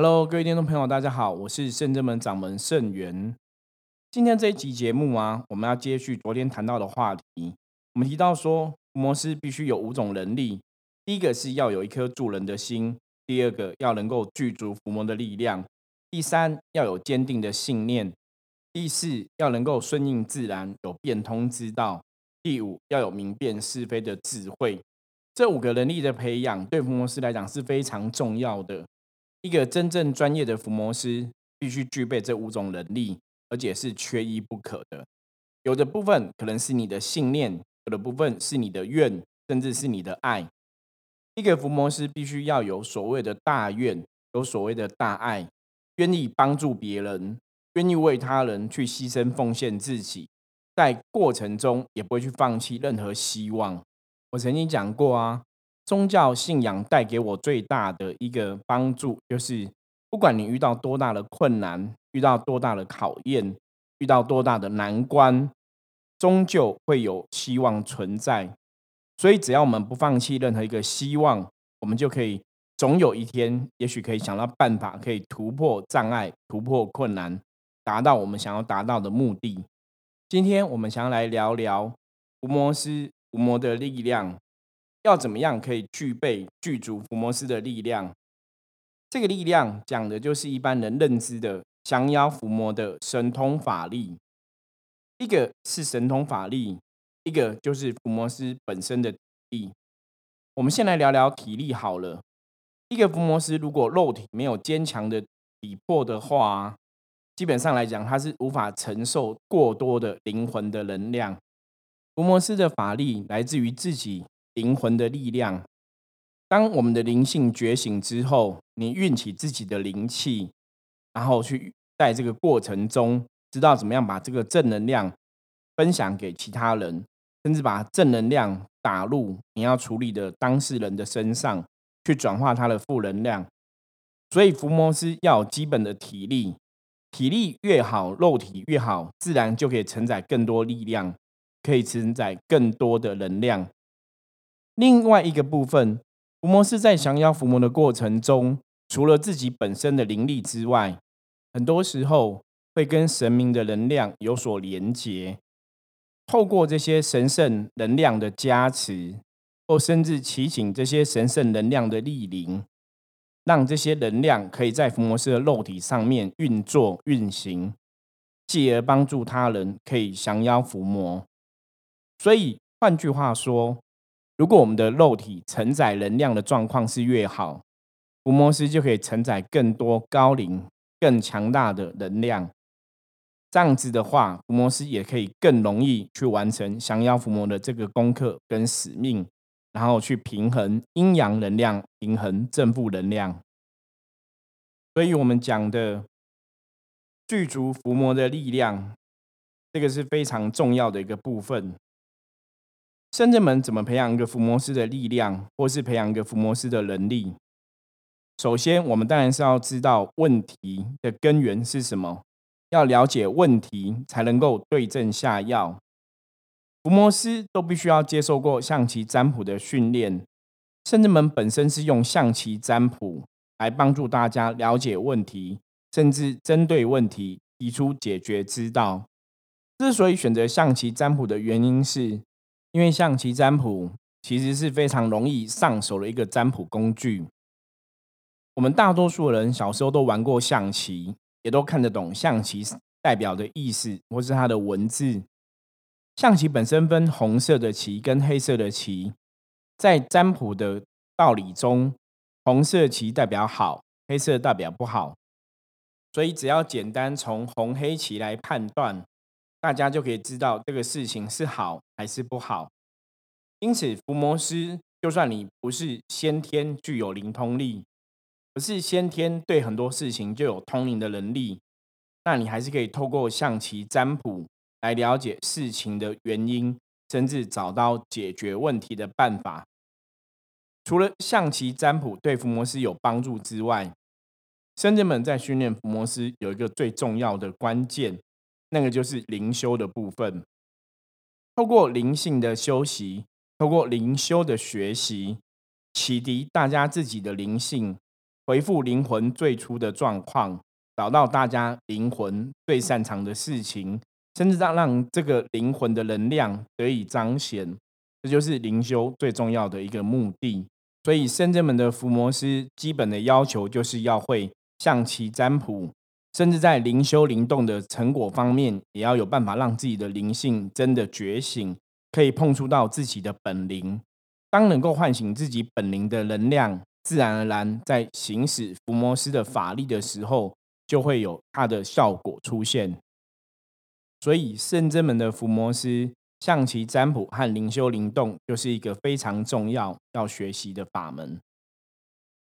Hello，各位听众朋友，大家好，我是圣正门掌门圣元。今天这一集节目啊，我们要接续昨天谈到的话题。我们提到说，伏魔师必须有五种能力：第一个是要有一颗助人的心；第二个要能够具足伏魔的力量；第三要有坚定的信念；第四要能够顺应自然，有变通之道；第五要有明辨是非的智慧。这五个能力的培养，对伏魔师来讲是非常重要的。一个真正专业的伏魔师，必须具备这五种能力，而且是缺一不可的。有的部分可能是你的信念，有的部分是你的愿，甚至是你的爱。一个伏魔师必须要有所谓的大愿，有所谓的大爱，愿意帮助别人，愿意为他人去牺牲奉献自己，在过程中也不会去放弃任何希望。我曾经讲过啊，宗教信仰带给我最大的一个帮助，就是不管你遇到多大的困难，遇到多大的考验，遇到多大的难关，终究会有希望存在。所以，只要我们不放弃任何一个希望，我们就可以总有一天，也许可以想到办法，可以突破障碍，突破困难，达到我们想要达到的目的。今天我们想要来聊聊伏魔师。伏魔的力量要怎么样可以具备具足伏魔师的力量？这个力量讲的就是一般人认知的降妖伏魔的神通法力。一个是神通法力，一个就是伏魔师本身的体力。我们先来聊聊体力好了。一个伏魔师如果肉体没有坚强的体魄的话，基本上来讲，他是无法承受过多的灵魂的能量。伏魔师的法力来自于自己灵魂的力量。当我们的灵性觉醒之后，你运起自己的灵气，然后去在这个过程中，知道怎么样把这个正能量分享给其他人，甚至把正能量打入你要处理的当事人的身上，去转化他的负能量。所以，伏魔师要有基本的体力，体力越好，肉体越好，自然就可以承载更多力量。可以承载更多的能量。另外一个部分，伏魔师在降妖伏魔的过程中，除了自己本身的灵力之外，很多时候会跟神明的能量有所连结。透过这些神圣能量的加持，或甚至祈请这些神圣能量的莅临，让这些能量可以在伏魔师的肉体上面运作运行，继而帮助他人可以降妖伏魔。所以，换句话说，如果我们的肉体承载能量的状况是越好，伏魔师就可以承载更多高龄、更强大的能量。这样子的话，伏魔师也可以更容易去完成降妖伏魔的这个功课跟使命，然后去平衡阴阳能量，平衡正负能量。所以我们讲的具足伏魔的力量，这个是非常重要的一个部分。深圳门怎么培养一个伏魔师的力量，或是培养一个伏魔师的能力？首先，我们当然是要知道问题的根源是什么，要了解问题，才能够对症下药。伏魔师都必须要接受过象棋占卜的训练，深圳门本身是用象棋占卜来帮助大家了解问题，甚至针对问题提出解决之道。之所以选择象棋占卜的原因是。因为象棋占卜其实是非常容易上手的一个占卜工具。我们大多数人小时候都玩过象棋，也都看得懂象棋代表的意思或是它的文字。象棋本身分红色的棋跟黑色的棋，在占卜的道理中，红色棋代表好，黑色代表不好。所以只要简单从红黑棋来判断。大家就可以知道这个事情是好还是不好。因此，伏魔师就算你不是先天具有灵通力，不是先天对很多事情就有通灵的能力，那你还是可以透过象棋占卜来了解事情的原因，甚至找到解决问题的办法。除了象棋占卜对伏魔师有帮助之外，深圳们在训练伏魔师有一个最重要的关键。那个就是灵修的部分，透过灵性的修习，透过灵修的学习，启迪大家自己的灵性，回复灵魂最初的状况，找到大家灵魂最擅长的事情，甚至让让这个灵魂的能量得以彰显。这就是灵修最重要的一个目的。所以，深圳门的伏魔师基本的要求就是要会象棋占卜，甚至在灵修灵动的成果方面，也要有办法让自己的灵性真的觉醒，可以碰触到自己的本灵。当能够唤醒自己本灵的能量，自然而然在行使伏魔师的法力的时候，就会有它的效果出现。所以，圣真门的伏魔师。象棋占卜和灵修灵动就是一个非常重要要学习的法门。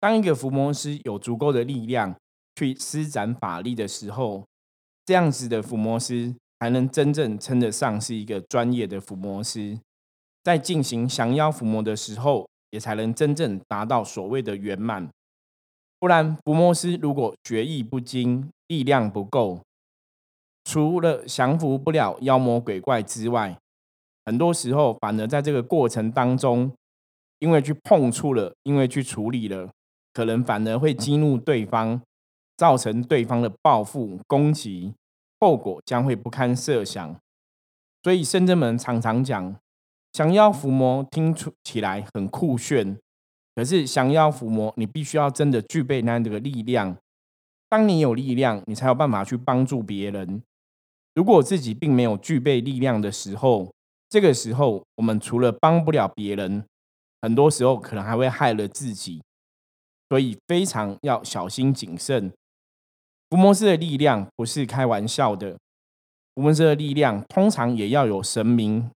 当一个伏魔师有足够的力量去施展法力的时候，这样子的伏魔师才能真正称得上是一个专业的伏魔师。在进行降妖伏魔的时候，也才能真正达到所谓的圆满。不然，伏魔师如果决意不精，力量不够，除了降服不了妖魔鬼怪之外，很多时候，反而在这个过程当中，因为去碰触了，因为去处理了，可能反而会激怒对方，造成对方的报复攻击，后果将会不堪设想。所以，深圳门常常讲，降妖伏魔听起来很酷炫，可是降妖伏魔，你必须要真的具备那样的力量。当你有力量，你才有办法去帮助别人。如果自己并没有具备力量的时候，这个时候，我们除了帮不了别人，很多时候可能还会害了自己，所以非常要小心谨慎。伏魔师的力量不是开玩笑的，伏魔师的力量通常也要有神明、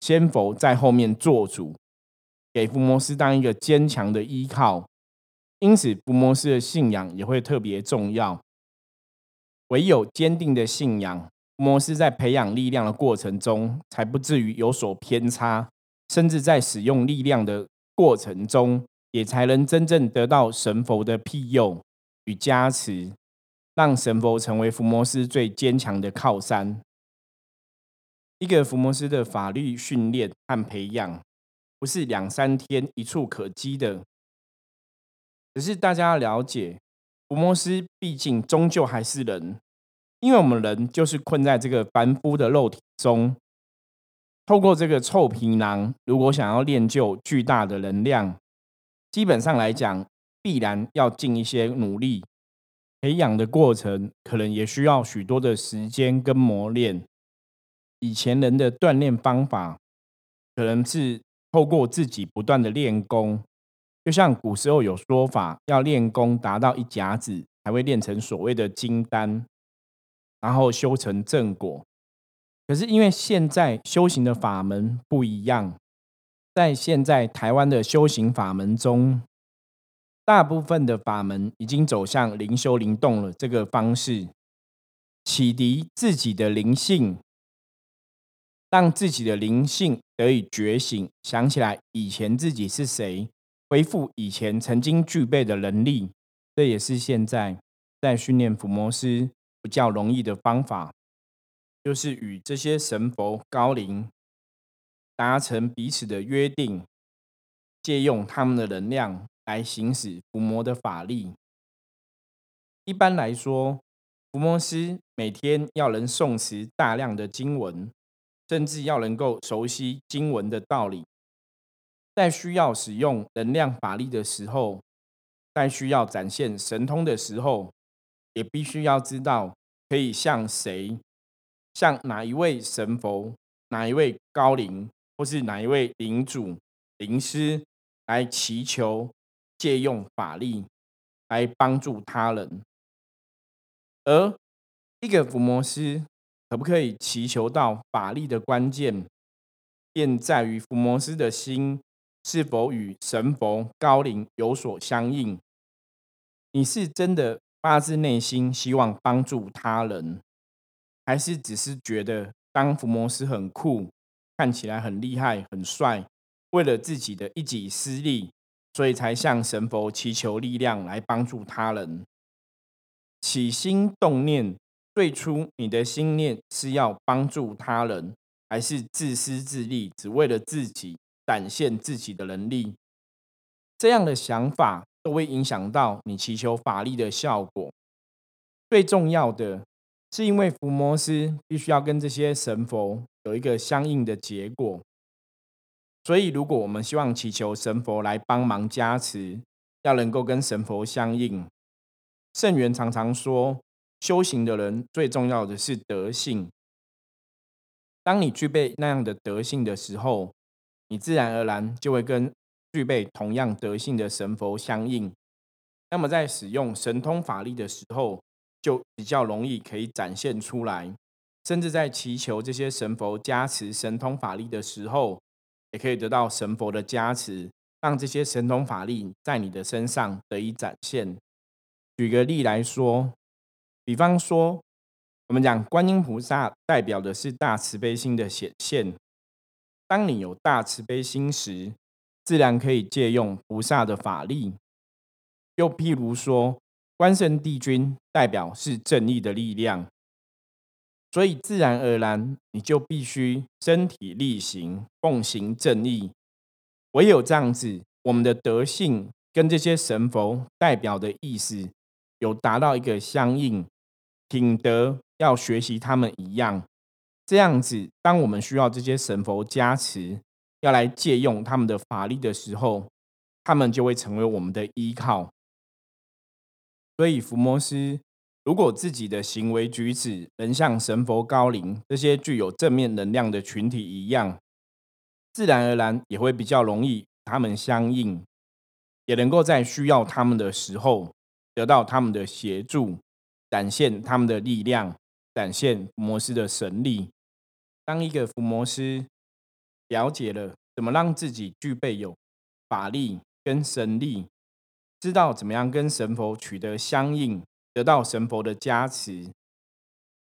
仙佛在后面做主，给伏魔师当一个坚强的依靠。因此，伏魔师的信仰也会特别重要。唯有坚定的信仰。摩师在培养力量的过程中，才不至于有所偏差，甚至在使用力量的过程中，也才能真正得到神佛的庇佑与加持，让神佛成为伏魔师最坚强的靠山。一个伏魔师的法律训练和培养，不是两三天一触可及的，只是大家要了解，伏魔师毕竟终究还是人。因为我们人就是困在这个凡夫的肉体中，透过这个臭皮囊，如果想要练就巨大的能量，基本上来讲，必然要尽一些努力，培养的过程可能也需要许多的时间跟磨练。以前人的锻炼方法，可能是透过自己不断的练功，就像古时候有说法，要练功达到一甲子，才会练成所谓的金丹。然后修成正果，可是因为现在修行的法门不一样，在现在台湾的修行法门中，大部分的法门已经走向灵修灵动了这个方式，启迪自己的灵性，让自己的灵性得以觉醒，想起来以前自己是谁，恢复以前曾经具备的能力，这也是现在在训练伏魔师。比较容易的方法，就是与这些神佛高灵达成彼此的约定，借用他们的能量来行使伏魔的法力。一般来说，伏魔师每天要能诵持大量的经文，甚至要能够熟悉经文的道理。在需要使用能量法力的时候，在需要展现神通的时候。也必须要知道可以向谁，向哪一位神佛、哪一位高灵，或是哪一位灵主、灵师来祈求借用法力来帮助他人。而一个伏魔师可不可以祈求到法力的关键，便在于伏魔师的心是否与神佛高灵有所相应。你是真的。发自内心希望帮助他人，还是只是觉得当伏魔师很酷，看起来很厉害、很帅，为了自己的一己私利，所以才向神佛祈求力量来帮助他人？起心动念，最初你的心念是要帮助他人，还是自私自利，只为了自己展现自己的能力？这样的想法都会影响到你祈求法力的效果。最重要的是，因为伏魔师必须要跟这些神佛有一个相应的结果，所以如果我们希望祈求神佛来帮忙加持，要能够跟神佛相应。圣元常常说，修行的人最重要的是德性。当你具备那样的德性的时候，你自然而然就会跟具备同样德性的神佛相应。那么在使用神通法力的时候，就比较容易可以展现出来。甚至在祈求这些神佛加持神通法力的时候，也可以得到神佛的加持，让这些神通法力在你的身上得以展现。举个例来说，比方说，我们讲观音菩萨代表的是大慈悲心的显现。当你有大慈悲心时，自然可以借用菩萨的法力。又譬如说，关圣帝君代表是正义的力量，所以自然而然你就必须身体力行，奉行正义。唯有这样子，我们的德性跟这些神佛代表的意思。有达到一个相应品德，要学习他们一样，这样子，当我们需要这些神佛加持，要来借用他们的法力的时候，他们就会成为我们的依靠。所以，伏魔师如果自己的行为举止能像神佛高龄这些具有正面能量的群体一样，自然而然也会比较容易他们相应，也能够在需要他们的时候。得到他们的协助，展现他们的力量，展现伏魔师的神力。当一个伏魔师了解了怎么让自己具备有法力跟神力，知道怎么样跟神佛取得相应，得到神佛的加持，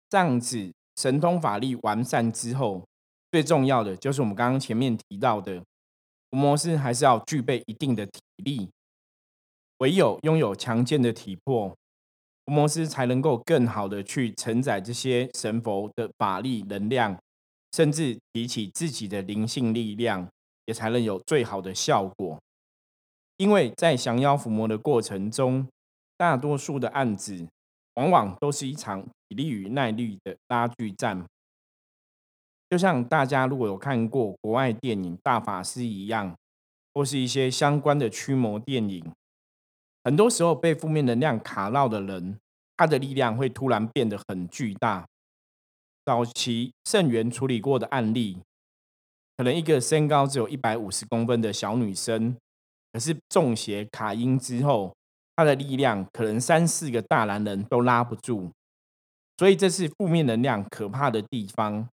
这样子神通法力完善之后，最重要的就是我们刚刚前面提到的，伏魔师还是要具备一定的体力。唯有拥有强健的体魄，伏魔师才能够更好的去承载这些神佛的法力能量，甚至提起自己的灵性力量，也才能有最好的效果。因为在降妖伏魔的过程中，大多数的案子往往都是一场体力与耐力的拉锯战，就像大家如果有看过国外电影《大法师》一样，或是一些相关的驱魔电影。很多时候被负面能量卡到的人，他的力量会突然变得很巨大。早期圣元处理过的案例，可能一个身高只有一百五十公分的小女生，可是中邪卡阴之后，他的力量可能三四个大男人都拉不住。所以这是负面能量可怕的地方。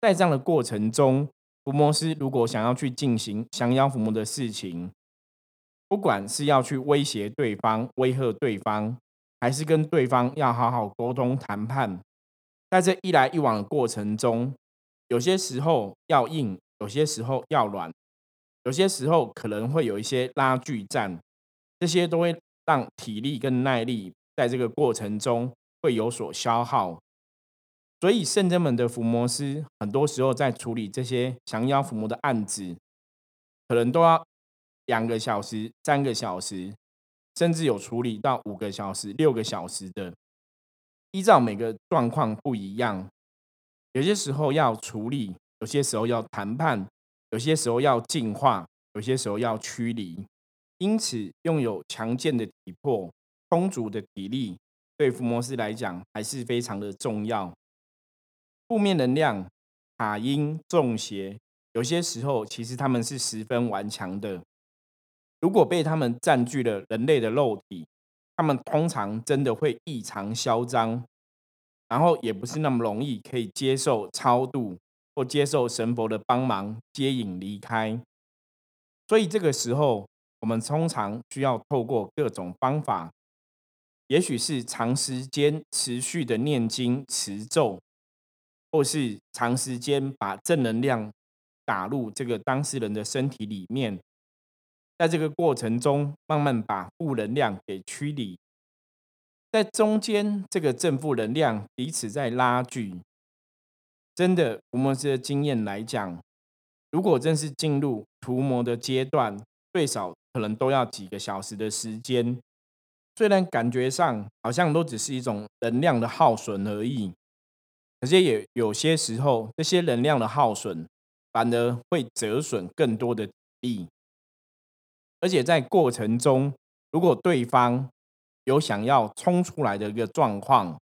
在这样的过程中，伏魔师如果想要去进行降妖伏魔的事情，不管是要去威胁对方、威吓对方，还是跟对方要好好沟通谈判，在这一来一往的过程中，有些时候要硬，有些时候要软，有些时候可能会有一些拉锯战，这些都会让体力跟耐力在这个过程中会有所消耗。所以圣真门的伏魔师，很多时候在处理这些降妖伏魔的案子，可能都要。两个小时、三个小时，甚至有处理到五个小时、六个小时的，依照每个状况不一样。有些时候要处理，有些时候要谈判，有些时候要净化，有些时候要驱离。因此，拥有强健的体魄、充足的体力，对伏魔师来讲还是非常的重要。负面能量、卡因、中邪，有些时候其实他们是十分顽强的。如果被他们占据了人类的肉体，他们通常真的会异常嚣张，然后也不是那么容易可以接受超度或接受神佛的帮忙接引离开。所以这个时候，我们通常需要透过各种方法，也许是长时间持续的念经持咒，或是长时间把正能量打入这个当事人的身体里面。在这个过程中，慢慢把负能量给驱离，在中间这个正负能量彼此在拉锯。真的，伏魔师的经验来讲，如果真是进入图魔的阶段，最少可能都要几个小时的时间。虽然感觉上好像都只是一种能量的耗损而已，可是也有些时候，这些能量的耗损反而会折损更多的力。而且在过程中，如果对方有想要冲出来的一个状况，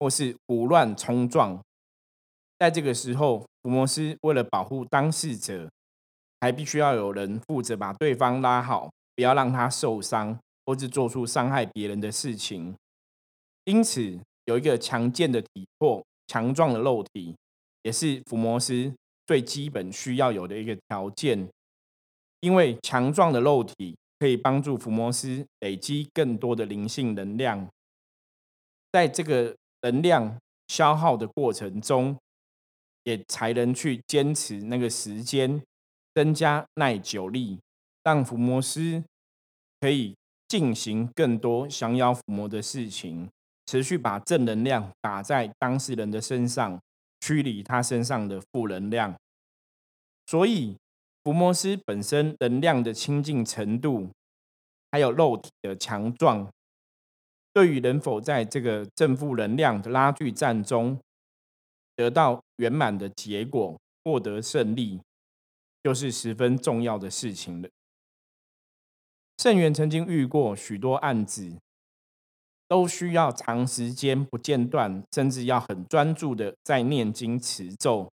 或是胡乱冲撞，在这个时候，福摩斯为了保护当事者，还必须要有人负责把对方拉好，不要让他受伤。或是做出伤害别人的事情，因此有一个强健的体魄、强壮的肉体，也是伏魔师最基本需要有的一个条件。因为强壮的肉体可以帮助伏魔师累积更多的灵性能量，在这个能量消耗的过程中，也才能去坚持那个时间，增加耐久力，让伏魔师可以。进行更多降妖伏魔的事情，持续把正能量打在当事人的身上，驱离他身上的负能量。所以，伏魔师本身能量的清净程度，还有肉体的强壮，对于能否在这个正负能量的拉锯战中得到圆满的结果，获得胜利，就是十分重要的事情了。圣元曾经遇过许多案子，都需要长时间不间断，甚至要很专注的在念经持咒。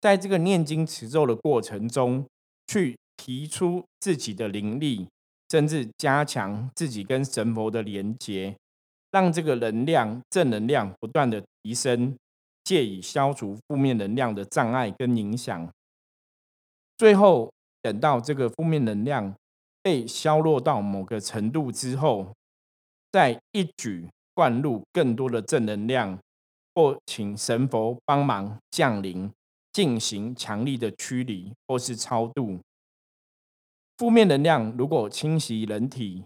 在这个念经持咒的过程中，去提出自己的灵力，甚至加强自己跟神佛的连接，让这个能量正能量不断的提升，借以消除负面能量的障碍跟影响。最后，等到这个负面能量。被消落到某个程度之后，再一举灌入更多的正能量，或请神佛帮忙降临，进行强力的驱离或是超度。负面能量如果侵袭人体，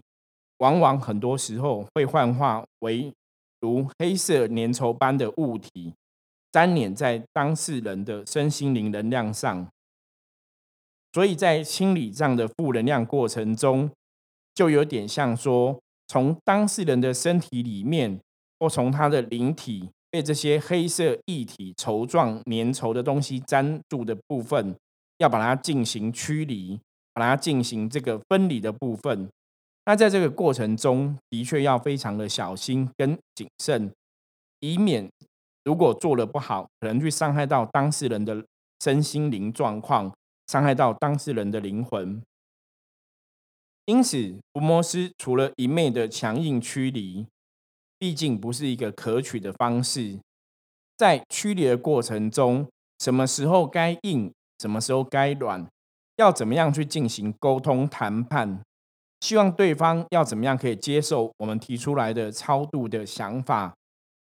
往往很多时候会幻化为如黑色粘稠般的物体，粘黏在当事人的身心灵能量上。所以在清理这样的负能量过程中，就有点像说，从当事人的身体里面，或从他的灵体被这些黑色液体稠状粘稠的东西粘住的部分，要把它进行驱离，把它进行这个分离的部分。那在这个过程中，的确要非常的小心跟谨慎，以免如果做的不好，可能去伤害到当事人的身心灵状况。伤害到当事人的灵魂，因此，伏魔师除了一昧的强硬驱离，毕竟不是一个可取的方式。在驱离的过程中，什么时候该硬，什么时候该软，要怎么样去进行沟通谈判？希望对方要怎么样可以接受我们提出来的超度的想法，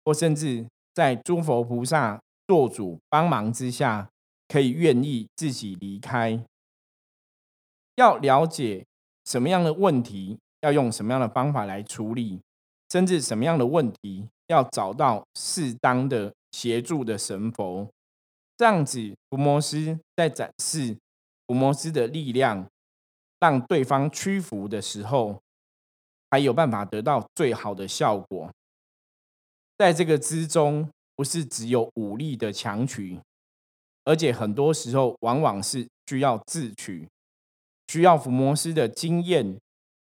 或甚至在诸佛菩萨做主帮忙之下。可以愿意自己离开，要了解什么样的问题要用什么样的方法来处理，甚至什么样的问题要找到适当的协助的神佛，这样子伏魔师在展示伏魔师的力量，让对方屈服的时候，才有办法得到最好的效果。在这个之中，不是只有武力的强取。而且很多时候，往往是需要自取，需要伏魔师的经验，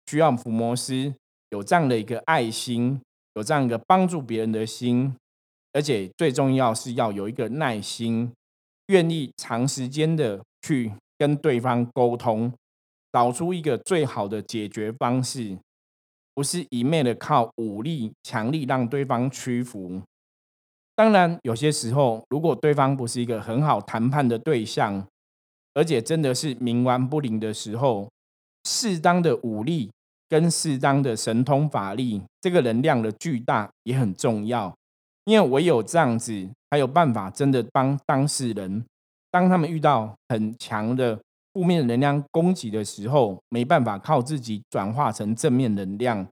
需要伏魔师有这样的一个爱心，有这样一个帮助别人的心，而且最重要是要有一个耐心，愿意长时间的去跟对方沟通，找出一个最好的解决方式，不是一昧的靠武力、强力让对方屈服。当然，有些时候，如果对方不是一个很好谈判的对象，而且真的是冥顽不灵的时候，适当的武力跟适当的神通法力，这个能量的巨大也很重要。因为唯有这样子，才有办法真的帮当事人，当他们遇到很强的负面能量攻击的时候，没办法靠自己转化成正面能量。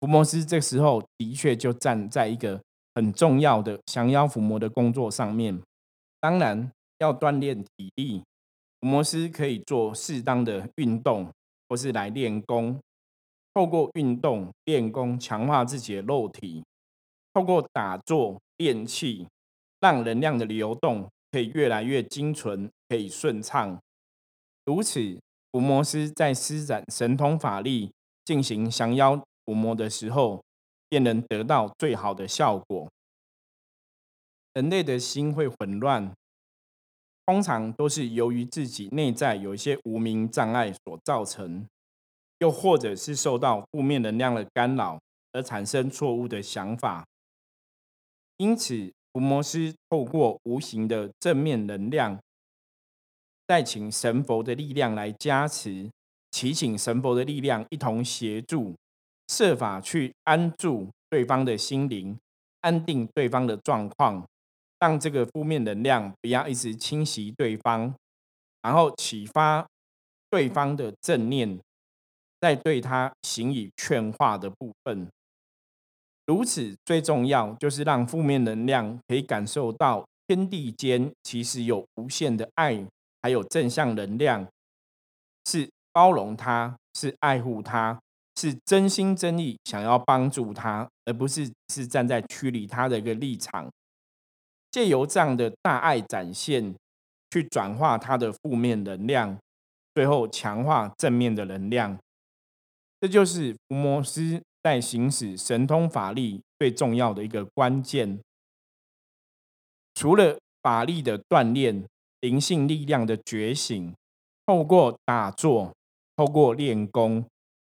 福摩斯这时候的确就站在一个。很重要的降妖伏魔的工作上面，当然要锻炼体力。伏魔师可以做适当的运动，或是来练功，透过运动练功，强化自己的肉体，透过打坐练气，让能量的流动可以越来越精纯，可以顺畅。如此，伏魔师在施展神通法力进行降妖伏魔的时候，便能得到最好的效果。人类的心会混乱。通常都是由于自己内在有一些无名障碍所造成，又或者是受到负面能量的干扰而产生错误的想法。因此，伏魔师透过无形的正面能量，再请神佛的力量来加持，祈请神佛的力量一同协助，设法去安住对方的心灵，安定对方的状况。让这个负面能量不要一直侵袭对方，然后启发对方的正念，再对他行以劝化的部分。如此最重要就是让负面能量可以感受到天地间其实有无限的爱，还有正向能量，是包容他，是爱护他，是真心真意想要帮助他，而不是是站在驱离他的一个立场。借由这样的大爱展现，去转化他的负面能量，最后强化正面的能量。这就是伏魔师在行使神通法力最重要的一个关键。除了法力的锻炼、灵性力量的觉醒，透过打坐、透过练功、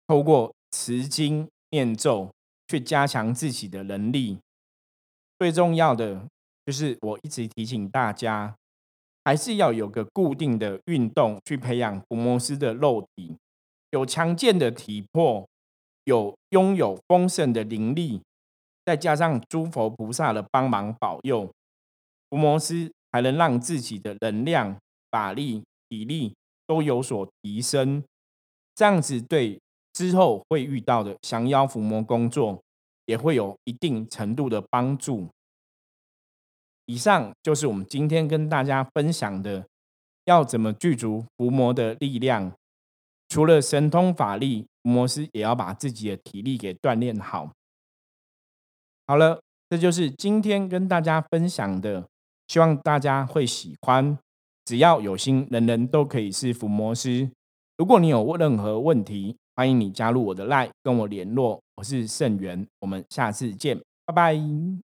透过持经念咒，去加强自己的能力。最重要的。就是我一直提醒大家，还是要有个固定的运动去培养伏魔师的肉体，有强健的体魄，有拥有丰盛的灵力，再加上诸佛菩萨的帮忙保佑，伏魔师还能让自己的能量、法力、体力都有所提升。这样子对之后会遇到的降妖伏魔工作，也会有一定程度的帮助。以上就是我们今天跟大家分享的，要怎么具足伏魔的力量。除了神通法力，伏魔师也要把自己的体力给锻炼好。好了，这就是今天跟大家分享的，希望大家会喜欢。只要有心，人人都可以是伏魔师。如果你有任何问题，欢迎你加入我的 LINE 跟我联络。我是盛元，我们下次见，拜拜。